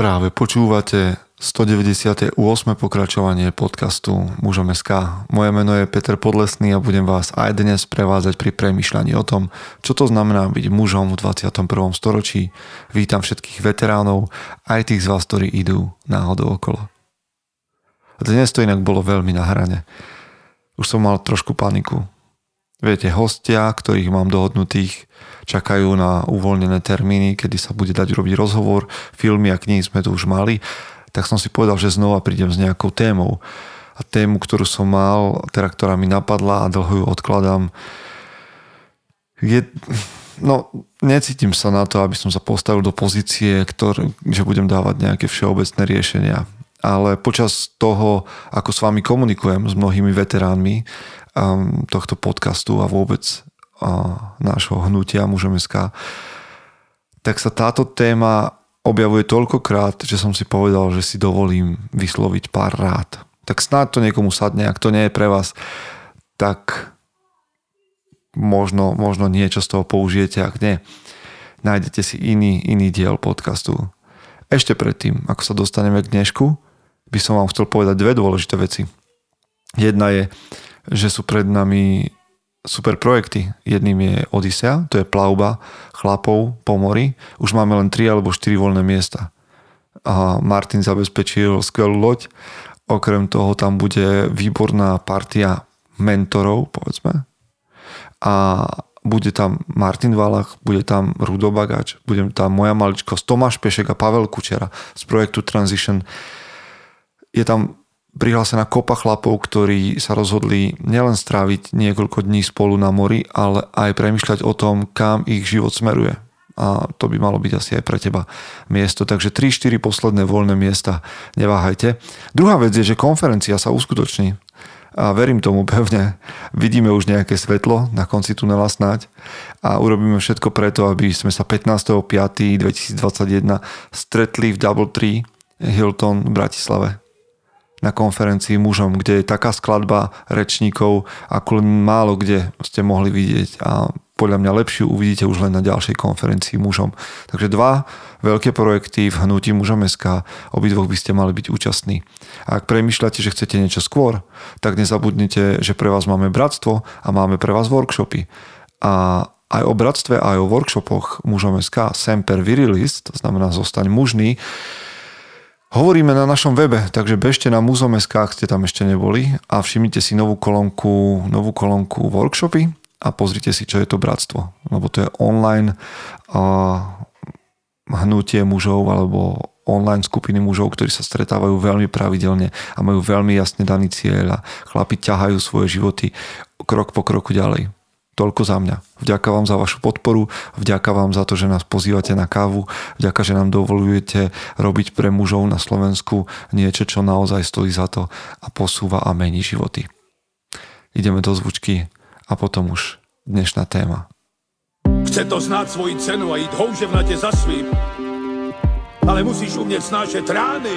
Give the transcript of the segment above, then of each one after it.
Práve počúvate 198. pokračovanie podcastu Mužom SK. Moje meno je Peter Podlesný a budem vás aj dnes prevázať pri premyšľaní o tom, čo to znamená byť mužom v 21. storočí. Vítam všetkých veteránov, aj tých z vás, ktorí idú náhodou okolo. Dnes to inak bolo veľmi na hrane. Už som mal trošku paniku. Viete, hostia, ktorých mám dohodnutých, čakajú na uvoľnené termíny, kedy sa bude dať robiť rozhovor, filmy a knihy sme tu už mali, tak som si povedal, že znova prídem s nejakou témou. A tému, ktorú som mal, teda ktorá mi napadla a dlho ju odkladám, je, no, necítim sa na to, aby som sa postavil do pozície, ktor, že budem dávať nejaké všeobecné riešenia. Ale počas toho, ako s vami komunikujem, s mnohými veteránmi, um, tohto podcastu a vôbec uh, nášho hnutia mužom SK, tak sa táto téma objavuje toľkokrát, že som si povedal, že si dovolím vysloviť pár rád. Tak snáď to niekomu sadne, ak to nie je pre vás, tak možno, možno niečo z toho použijete, ak nie, nájdete si iný, iný diel podcastu. Ešte predtým, ako sa dostaneme k dnešku, by som vám chcel povedať dve dôležité veci. Jedna je, že sú pred nami super projekty. Jedným je Odisea, to je plavba chlapov po mori. Už máme len 3 alebo 4 voľné miesta. A Martin zabezpečil skvelú loď. Okrem toho tam bude výborná partia mentorov, povedzme. A bude tam Martin Valach, bude tam Rudo Bagač, bude tam moja maličkosť Tomáš Pešek a Pavel Kučera z projektu Transition. Je tam prihlásená kopa chlapov, ktorí sa rozhodli nielen stráviť niekoľko dní spolu na mori, ale aj premyšľať o tom, kam ich život smeruje. A to by malo byť asi aj pre teba miesto. Takže 3-4 posledné voľné miesta, neváhajte. Druhá vec je, že konferencia sa uskutoční. A verím tomu pevne. Vidíme už nejaké svetlo na konci tunela snáď a urobíme všetko preto, aby sme sa 15.5.2021 stretli v Double Tree Hilton v Bratislave na konferencii mužom, kde je taká skladba rečníkov, ako len málo kde ste mohli vidieť a podľa mňa lepšiu uvidíte už len na ďalšej konferencii mužom. Takže dva veľké projekty v hnutí mužom SK, obidvoch by ste mali byť účastní. A ak premyšľate, že chcete niečo skôr, tak nezabudnite, že pre vás máme bratstvo a máme pre vás workshopy. A aj o bratstve, aj o workshopoch mužom SK Semper Virilis, to znamená zostaň mužný, Hovoríme na našom webe, takže bežte na muzom.sk, ak ste tam ešte neboli a všimnite si novú kolónku, novú kolónku workshopy a pozrite si, čo je to bratstvo. Lebo to je online uh, hnutie mužov alebo online skupiny mužov, ktorí sa stretávajú veľmi pravidelne a majú veľmi jasne daný cieľ a chlapi ťahajú svoje životy krok po kroku ďalej. Toľko za mňa. Vďaka vám za vašu podporu, vďaka vám za to, že nás pozývate na kávu, vďaka, že nám dovolujete robiť pre mužov na Slovensku niečo, čo naozaj stojí za to a posúva a mení životy. Ideme do zvučky a potom už dnešná téma. Chce to znáť svoji cenu a ísť houževnate za svým, ale musíš umieť snášať rány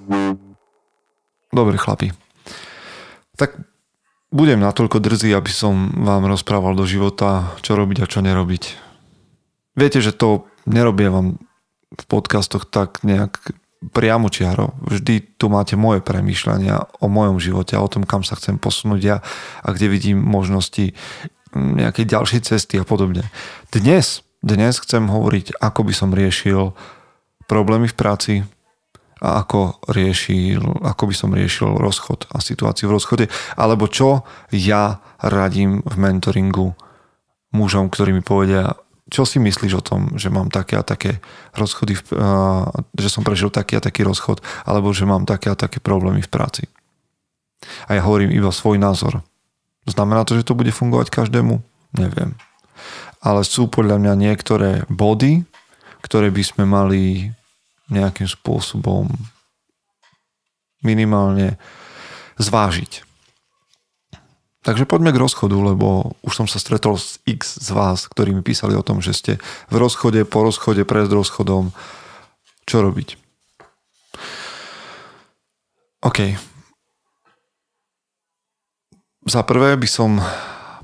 Dobre chlapi. Tak budem natoľko drzý, aby som vám rozprával do života, čo robiť a čo nerobiť. Viete, že to nerobia vám v podcastoch tak nejak priamo čiaro. Vždy tu máte moje premýšľania o mojom živote a o tom, kam sa chcem posunúť ja a kde vidím možnosti nejakej ďalšej cesty a podobne. Dnes, dnes chcem hovoriť, ako by som riešil problémy v práci, a ako, riešil, ako by som riešil rozchod a situáciu v rozchode, alebo čo ja radím v mentoringu mužom, ktorí mi povedia, čo si myslíš o tom, že mám také a také rozchody, že som prežil taký a taký rozchod, alebo že mám také a také problémy v práci. A ja hovorím iba svoj názor. Znamená to, že to bude fungovať každému? Neviem. Ale sú podľa mňa niektoré body, ktoré by sme mali nejakým spôsobom minimálne zvážiť. Takže poďme k rozchodu, lebo už som sa stretol s x z vás, ktorí mi písali o tom, že ste v rozchode, po rozchode, pred rozchodom. Čo robiť? OK. Za prvé by som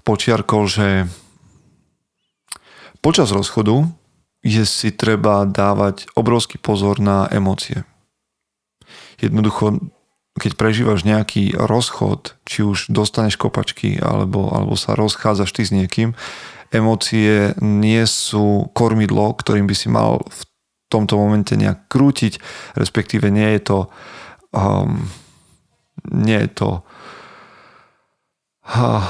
počiarkol, že počas rozchodu je si treba dávať obrovský pozor na emócie. Jednoducho keď prežívaš nejaký rozchod, či už dostaneš kopačky, alebo, alebo sa rozchádzaš ty s niekým, emócie nie sú kormidlo, ktorým by si mal v tomto momente nejak krútiť, respektíve nie je to um, nie je to uh,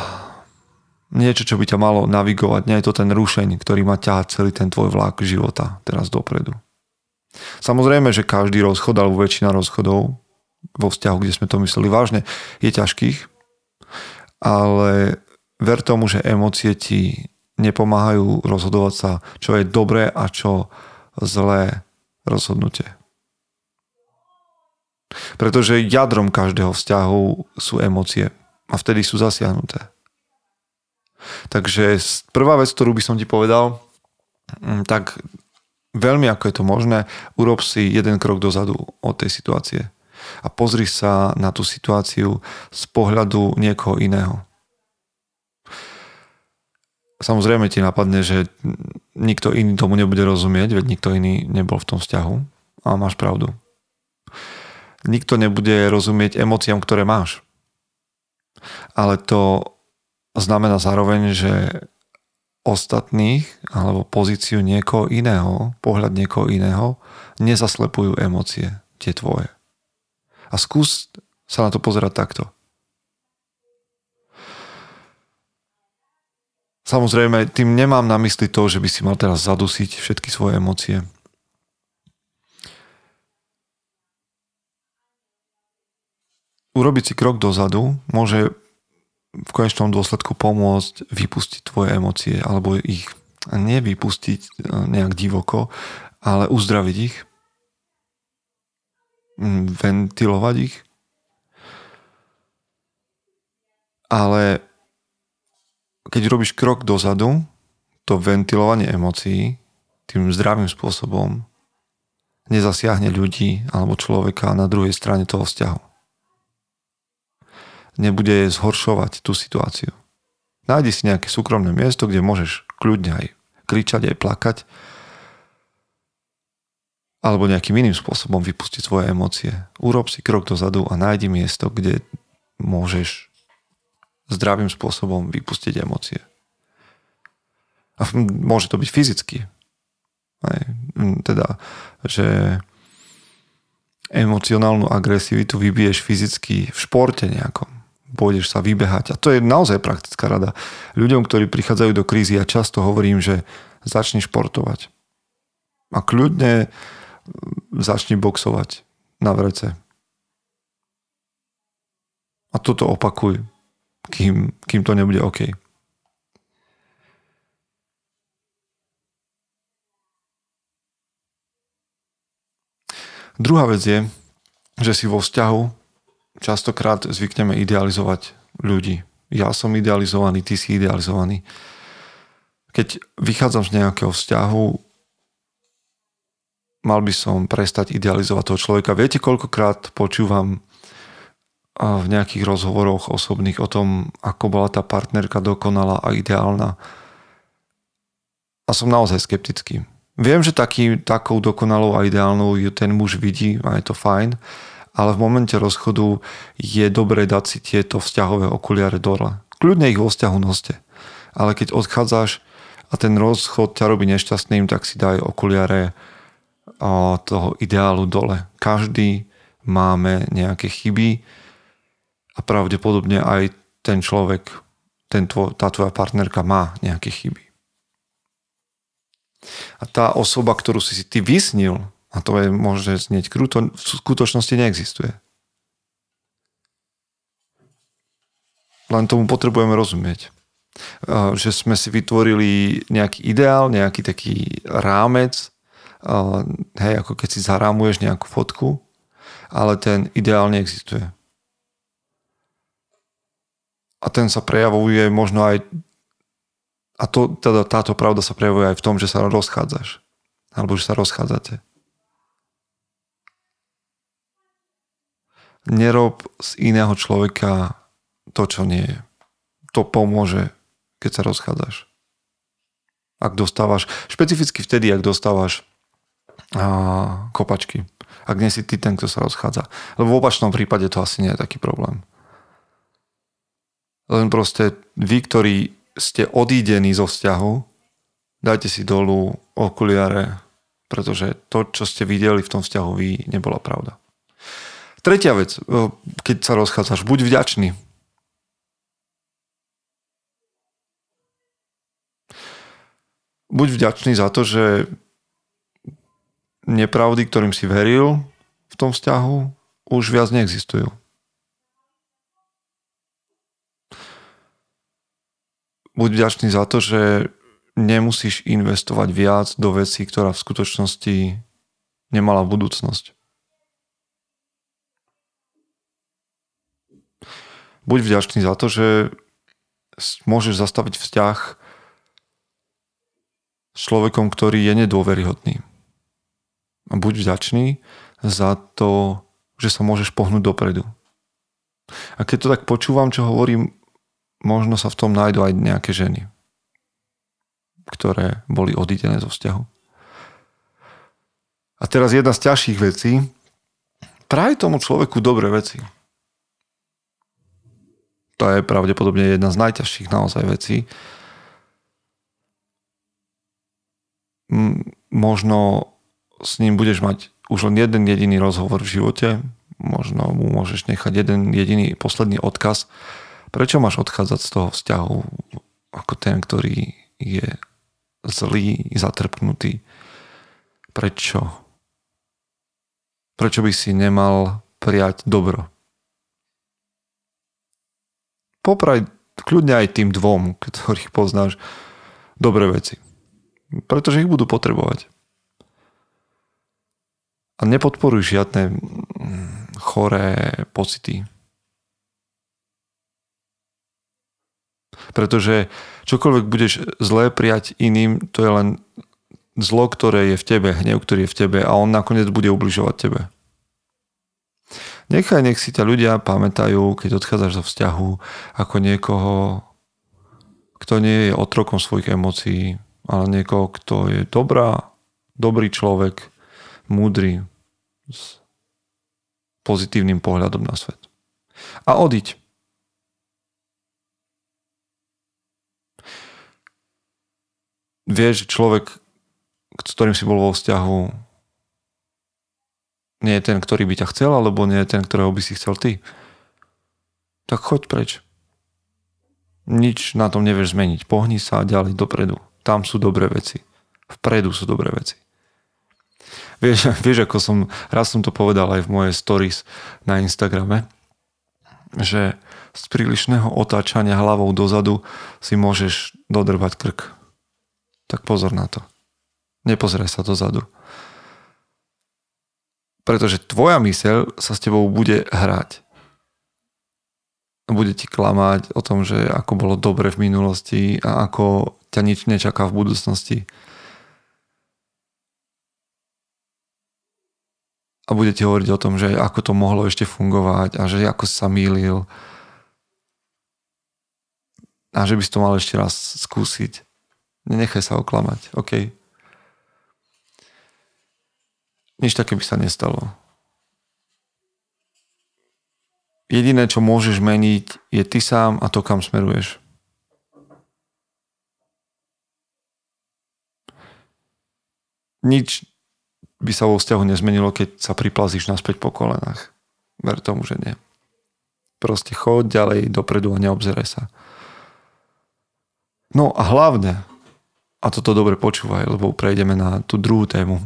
niečo, čo by ťa malo navigovať, nie je to ten rušeň, ktorý má ťahať celý ten tvoj vlak života teraz dopredu. Samozrejme, že každý rozchod alebo väčšina rozchodov vo vzťahu, kde sme to mysleli vážne, je ťažkých, ale ver tomu, že emócie ti nepomáhajú rozhodovať sa, čo je dobré a čo zlé rozhodnutie. Pretože jadrom každého vzťahu sú emócie a vtedy sú zasiahnuté. Takže prvá vec, ktorú by som ti povedal, mm, tak veľmi ako je to možné, urob si jeden krok dozadu od tej situácie a pozri sa na tú situáciu z pohľadu niekoho iného. Samozrejme ti napadne, že nikto iný tomu nebude rozumieť, veď nikto iný nebol v tom vzťahu a máš pravdu. Nikto nebude rozumieť emóciám, ktoré máš. Ale to znamená zároveň, že ostatných alebo pozíciu niekoho iného, pohľad niekoho iného, nezaslepujú emócie, tie tvoje. A skús sa na to pozerať takto. Samozrejme, tým nemám na mysli to, že by si mal teraz zadusiť všetky svoje emócie. Urobiť si krok dozadu môže v konečnom dôsledku pomôcť vypustiť tvoje emócie alebo ich nevypustiť eh, nejak divoko, ale uzdraviť ich ventilovať ich. Ale keď robíš krok dozadu, to ventilovanie emócií tým zdravým spôsobom nezasiahne ľudí alebo človeka na druhej strane toho vzťahu. Nebude zhoršovať tú situáciu. Nájdi si nejaké súkromné miesto, kde môžeš kľudne aj kričať, aj plakať alebo nejakým iným spôsobom vypustiť svoje emócie. Urob si krok dozadu a nájdi miesto, kde môžeš zdravým spôsobom vypustiť emócie. A môže to byť fyzicky. Aj, teda, že emocionálnu agresivitu vybiješ fyzicky v športe nejakom. Pôjdeš sa vybehať. A to je naozaj praktická rada. Ľuďom, ktorí prichádzajú do krízy, ja často hovorím, že začni športovať. A kľudne začni boxovať na vrece. A toto opakuj, kým, kým to nebude OK. Druhá vec je, že si vo vzťahu častokrát zvykneme idealizovať ľudí. Ja som idealizovaný, ty si idealizovaný. Keď vychádzam z nejakého vzťahu, mal by som prestať idealizovať toho človeka. Viete, koľkokrát počúvam v nejakých rozhovoroch osobných o tom, ako bola tá partnerka dokonalá a ideálna. A som naozaj skeptický. Viem, že taký, takou dokonalou a ideálnou ju ten muž vidí a je to fajn, ale v momente rozchodu je dobré dať si tieto vzťahové okuliare dole. Kľudne ich vo vzťahu noste. Ale keď odchádzaš a ten rozchod ťa robí nešťastným, tak si daj okuliare toho ideálu dole. Každý máme nejaké chyby a pravdepodobne aj ten človek, ten tvo, tá tvoja partnerka má nejaké chyby. A tá osoba, ktorú si ty vysnil, a to je môže znieť krúto, v skutočnosti neexistuje. Len tomu potrebujeme rozumieť. Že sme si vytvorili nejaký ideál, nejaký taký rámec, hej, ako keď si zarámuješ nejakú fotku, ale ten ideál neexistuje. A ten sa prejavuje možno aj a to, teda táto pravda sa prejavuje aj v tom, že sa rozchádzaš. Alebo že sa rozchádzate. Nerob z iného človeka to, čo nie je. To pomôže, keď sa rozchádzaš. Ak dostávaš, špecificky vtedy, ak dostávaš a, kopačky. Ak nie si ty ten, kto sa rozchádza. Lebo v opačnom prípade to asi nie je taký problém. Len proste vy, ktorí ste odídení zo vzťahu, dajte si dolu okuliare, pretože to, čo ste videli v tom vzťahu vy, nebola pravda. Tretia vec, keď sa rozchádzaš, buď vďačný. Buď vďačný za to, že nepravdy, ktorým si veril v tom vzťahu, už viac neexistujú. buď vďačný za to, že nemusíš investovať viac do vecí, ktorá v skutočnosti nemala budúcnosť. Buď vďačný za to, že môžeš zastaviť vzťah s človekom, ktorý je nedôveryhodný. A buď vďačný za to, že sa môžeš pohnúť dopredu. A keď to tak počúvam, čo hovorím, možno sa v tom nájdú aj nejaké ženy, ktoré boli odidené zo vzťahu. A teraz jedna z ťažších vecí. Praj tomu človeku dobré veci. To je pravdepodobne jedna z najťažších naozaj vecí. Možno s ním budeš mať už len jeden jediný rozhovor v živote, možno mu môžeš nechať jeden jediný posledný odkaz, Prečo máš odchádzať z toho vzťahu ako ten, ktorý je zlý, zatrpnutý? Prečo? Prečo by si nemal prijať dobro? Popraj kľudne aj tým dvom, ktorých poznáš, dobré veci. Pretože ich budú potrebovať. A nepodporuj žiadne choré pocity, Pretože čokoľvek budeš zlé prijať iným, to je len zlo, ktoré je v tebe, hnev, ktorý je v tebe a on nakoniec bude ubližovať tebe. Nechaj, nech si ťa ľudia pamätajú, keď odchádzaš zo vzťahu, ako niekoho, kto nie je otrokom svojich emócií, ale niekoho, kto je dobrá, dobrý človek, múdry, s pozitívnym pohľadom na svet. A odiť. vieš, človek, s ktorým si bol vo vzťahu, nie je ten, ktorý by ťa chcel, alebo nie je ten, ktorého by si chcel ty, tak choď preč. Nič na tom nevieš zmeniť. Pohni sa ďalej dopredu. Tam sú dobré veci. Vpredu sú dobré veci. Vieš, vieš, ako som, raz som to povedal aj v mojej stories na Instagrame, že z prílišného otáčania hlavou dozadu si môžeš dodrbať krk tak pozor na to. Nepozeraj sa dozadu. Pretože tvoja myseľ sa s tebou bude hrať. Bude ti klamať o tom, že ako bolo dobre v minulosti a ako ťa nič nečaká v budúcnosti. A bude ti hovoriť o tom, že ako to mohlo ešte fungovať a že ako sa mýlil a že by si to mal ešte raz skúsiť. Nenechaj sa oklamať, OK? Nič také by sa nestalo. Jediné, čo môžeš meniť, je ty sám a to, kam smeruješ. Nič by sa vo vzťahu nezmenilo, keď sa priplazíš naspäť po kolenách. Ver tomu, že nie. Proste chod ďalej dopredu a neobzeraj sa. No a hlavne, a toto dobre počúvaj, lebo prejdeme na tú druhú tému.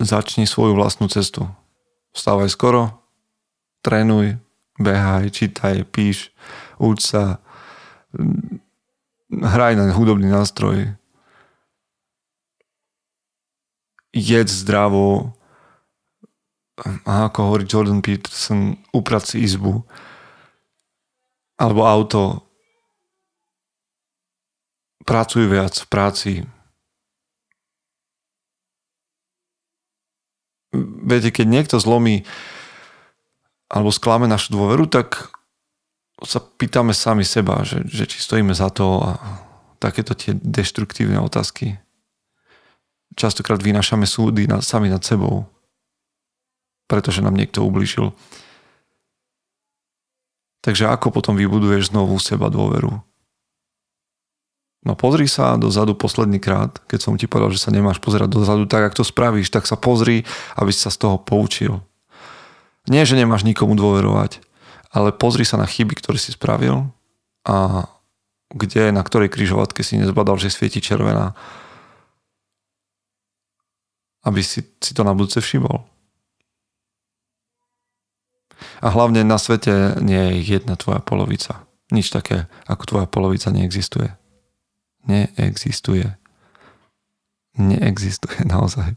Začni svoju vlastnú cestu. Vstávaj skoro, trénuj, behaj, čítaj, píš, uč sa, hraj na hudobný nástroj. jedz zdravo, a ako hovorí Jordan Peterson, uprať si izbu alebo auto, pracuj viac v práci. Viete, keď niekto zlomí alebo sklame našu dôveru, tak sa pýtame sami seba, že, že či stojíme za to a takéto tie deštruktívne otázky. Častokrát vynášame súdy na, sami nad sebou pretože nám niekto ubližil. Takže ako potom vybuduješ znovu seba dôveru? No pozri sa dozadu posledný krát, keď som ti povedal, že sa nemáš pozerať dozadu, tak ak to spravíš, tak sa pozri, aby si sa z toho poučil. Nie, že nemáš nikomu dôverovať, ale pozri sa na chyby, ktoré si spravil a kde, na ktorej kryžovatke si nezbadal, že svieti červená, aby si, si to na budúce všimol. A hlavne na svete nie je jedna tvoja polovica. Nič také ako tvoja polovica neexistuje. Neexistuje. Neexistuje naozaj.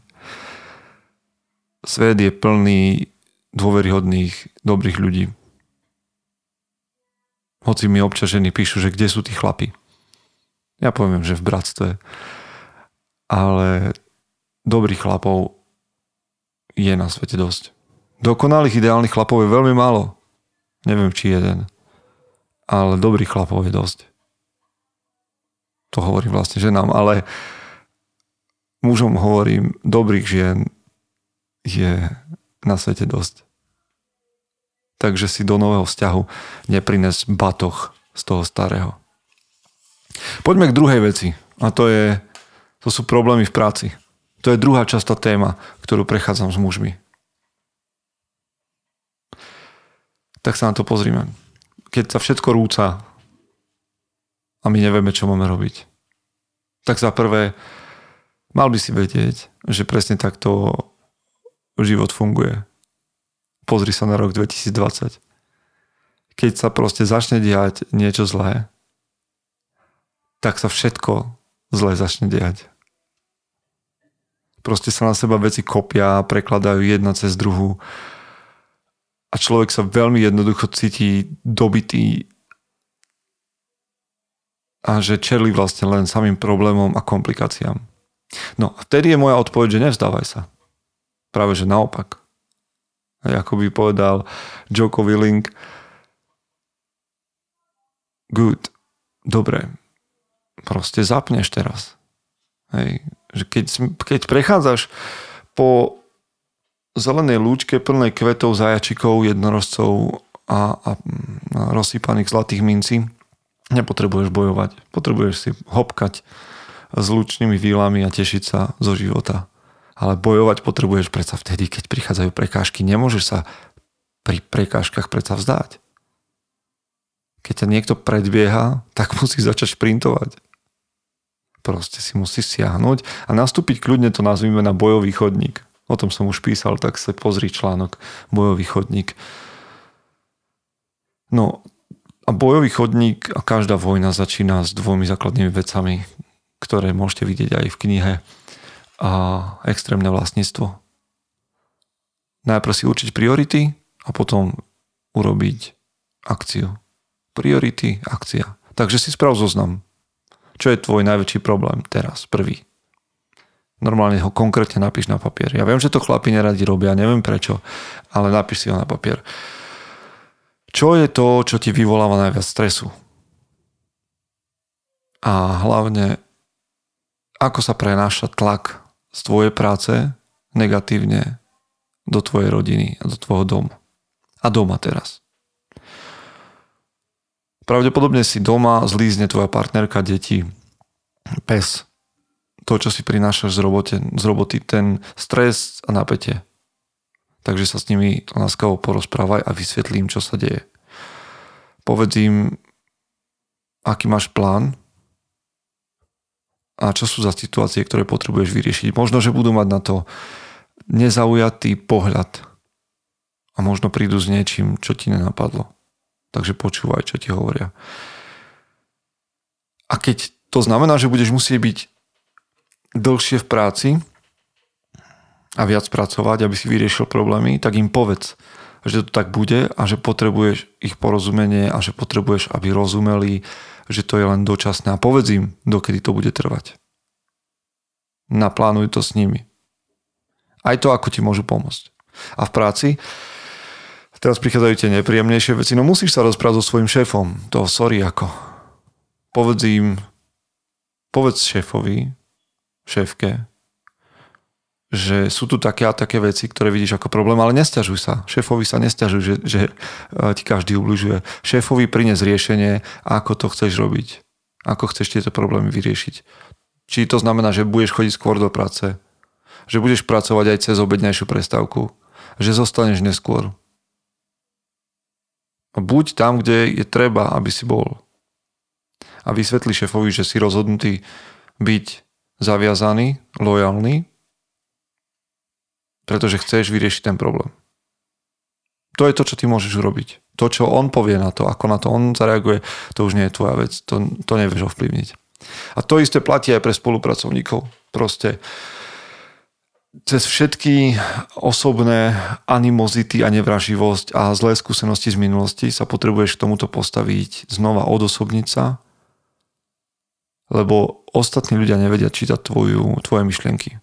Svet je plný dôveryhodných, dobrých ľudí. Hoci mi občas ženy píšu, že kde sú tí chlapi. Ja poviem, že v bratstve. Ale dobrých chlapov je na svete dosť. Dokonalých ideálnych chlapov je veľmi málo. Neviem, či jeden. Ale dobrých chlapov je dosť. To hovorím vlastne ženám, ale mužom hovorím, dobrých žien je na svete dosť. Takže si do nového vzťahu neprines batoch z toho starého. Poďme k druhej veci. A to, je, to sú problémy v práci. To je druhá častá téma, ktorú prechádzam s mužmi. tak sa na to pozrime. Keď sa všetko rúca a my nevieme, čo máme robiť, tak za prvé mal by si vedieť, že presne takto život funguje. Pozri sa na rok 2020. Keď sa proste začne diať niečo zlé, tak sa všetko zlé začne diať. Proste sa na seba veci kopia, prekladajú jedna cez druhú a človek sa veľmi jednoducho cíti dobitý a že čerli vlastne len samým problémom a komplikáciám. No vtedy je moja odpoveď, že nevzdávaj sa. Práve že naopak. Ako by povedal Joko Willing, good, dobre, proste zapneš teraz. Hej. Že keď, keď prechádzaš po zelenej lúčke plnej kvetov, zajačikov, jednorozcov a, a, a rozsýpaných zlatých mincí nepotrebuješ bojovať. Potrebuješ si hopkať s lučnými výlami a tešiť sa zo života. Ale bojovať potrebuješ predsa vtedy, keď prichádzajú prekážky. Nemôžeš sa pri prekážkach predsa vzdať. Keď ťa niekto predbieha, tak musí začať šprintovať. Proste si musí siahnuť a nastúpiť kľudne to nazvime na bojový chodník o tom som už písal, tak sa pozri článok Bojový chodník. No a bojový chodník a každá vojna začína s dvomi základnými vecami, ktoré môžete vidieť aj v knihe a extrémne vlastníctvo. Najprv si určiť priority a potom urobiť akciu. Priority, akcia. Takže si sprav zoznam. Čo je tvoj najväčší problém teraz, prvý? Normálne ho konkrétne napíš na papier. Ja viem, že to chlapi neradi robia, neviem prečo, ale napíš si ho na papier. Čo je to, čo ti vyvoláva najviac stresu? A hlavne, ako sa prenáša tlak z tvojej práce negatívne do tvojej rodiny a do tvojho domu. A doma teraz. Pravdepodobne si doma zlízne tvoja partnerka, deti, pes, to, čo si prinášaš z, robote, z roboty, ten stres a napätie. Takže sa s nimi láskavo porozprávaj a vysvetlím, čo sa deje. Povedz im, aký máš plán a čo sú za situácie, ktoré potrebuješ vyriešiť. Možno, že budú mať na to nezaujatý pohľad a možno prídu s niečím, čo ti nenapadlo. Takže počúvaj, čo ti hovoria. A keď to znamená, že budeš musieť byť dlhšie v práci, a viac pracovať, aby si vyriešil problémy, tak im povedz, že to tak bude a že potrebuješ ich porozumenie a že potrebuješ, aby rozumeli, že to je len dočasné a povedz im, dokedy to bude trvať. Naplánuj to s nimi. Aj to, ako ti môžu pomôcť. A v práci, teraz prichádzajú tie nepríjemnejšie veci, no musíš sa rozprávať so svojím šéfom. To sorry ako. Povedz im, povedz šéfovi, šéfke, že sú tu také a také veci, ktoré vidíš ako problém, ale nestiažuj sa. Šéfovi sa nestiažuj, že, že e, ti každý ubližuje. Šéfovi prines riešenie, ako to chceš robiť. Ako chceš tieto problémy vyriešiť. Či to znamená, že budeš chodiť skôr do práce, že budeš pracovať aj cez obednejšiu prestávku, že zostaneš neskôr. Buď tam, kde je treba, aby si bol. A vysvetli šéfovi, že si rozhodnutý byť zaviazaný, lojálny pretože chceš vyriešiť ten problém. To je to, čo ty môžeš urobiť. To, čo on povie na to, ako na to on zareaguje, to už nie je tvoja vec. To, to nevieš ovplyvniť. A to isté platí aj pre spolupracovníkov. Proste cez všetky osobné animozity a nevraživosť a zlé skúsenosti z minulosti sa potrebuješ k tomuto postaviť, znova odosobniť sa, lebo ostatní ľudia nevedia čítať tvoju, tvoje myšlienky.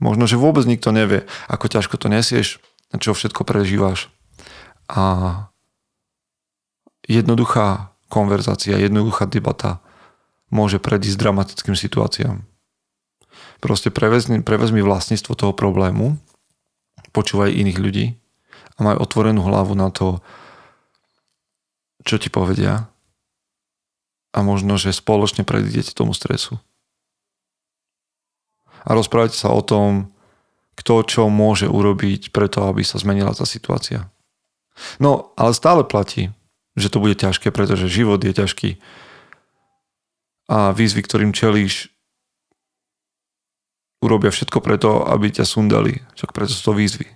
Možno, že vôbec nikto nevie, ako ťažko to nesieš, čo všetko prežívaš. A jednoduchá konverzácia, jednoduchá debata môže predísť dramatickým situáciám. Proste prevezmi, prevezmi vlastníctvo toho problému, počúvaj iných ľudí a maj otvorenú hlavu na to, čo ti povedia a možno, že spoločne predídete tomu stresu a rozprávajte sa o tom, kto čo môže urobiť preto, aby sa zmenila tá situácia. No, ale stále platí, že to bude ťažké, pretože život je ťažký a výzvy, ktorým čelíš, urobia všetko preto, aby ťa sundali. Však preto sú to výzvy.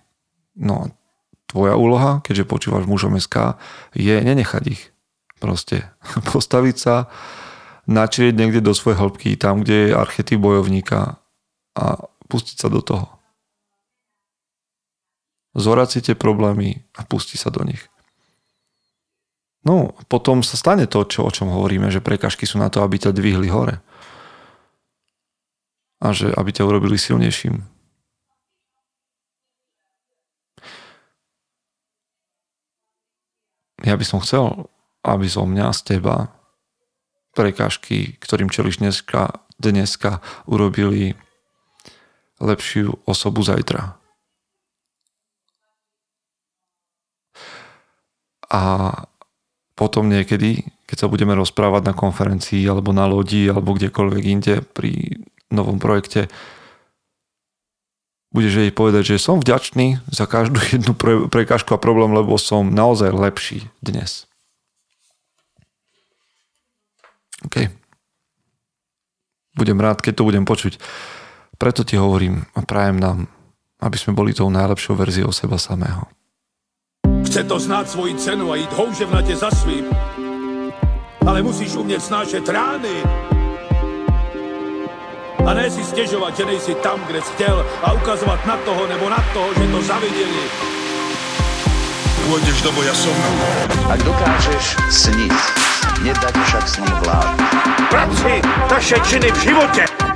No, tvoja úloha, keďže počúvaš mužom SK, je nenechať ich. Proste postaviť sa, načrieť niekde do svojej hĺbky, tam, kde je archetyp bojovníka a pustiť sa do toho. Zorať si tie problémy a pustiť sa do nich. No, potom sa stane to, čo, o čom hovoríme, že prekažky sú na to, aby ťa dvihli hore. A že aby ťa urobili silnejším. Ja by som chcel, aby zo mňa z teba prekážky, ktorým čeliš dneska, dneska urobili lepšiu osobu zajtra. A potom niekedy, keď sa budeme rozprávať na konferencii alebo na lodi alebo kdekoľvek inde pri novom projekte, budeš jej povedať, že som vďačný za každú jednu pre, prekážku a problém, lebo som naozaj lepší dnes. OK. Budem rád, keď to budem počuť. Preto ti hovorím a prajem nám, aby sme boli tou najlepšou verziou seba samého. Chce to znát svoji cenu a jít houževnatě za svým. Ale musíš umět snášet rány. A ne si stěžovat, že nejsi tam, kde jsi chtěl a ukazovat na toho nebo na toho, že to zaviděli. Pôjdeš do boja som. Ak dokážeš sniť, nedať však snom vlád. Práci, taše činy v životě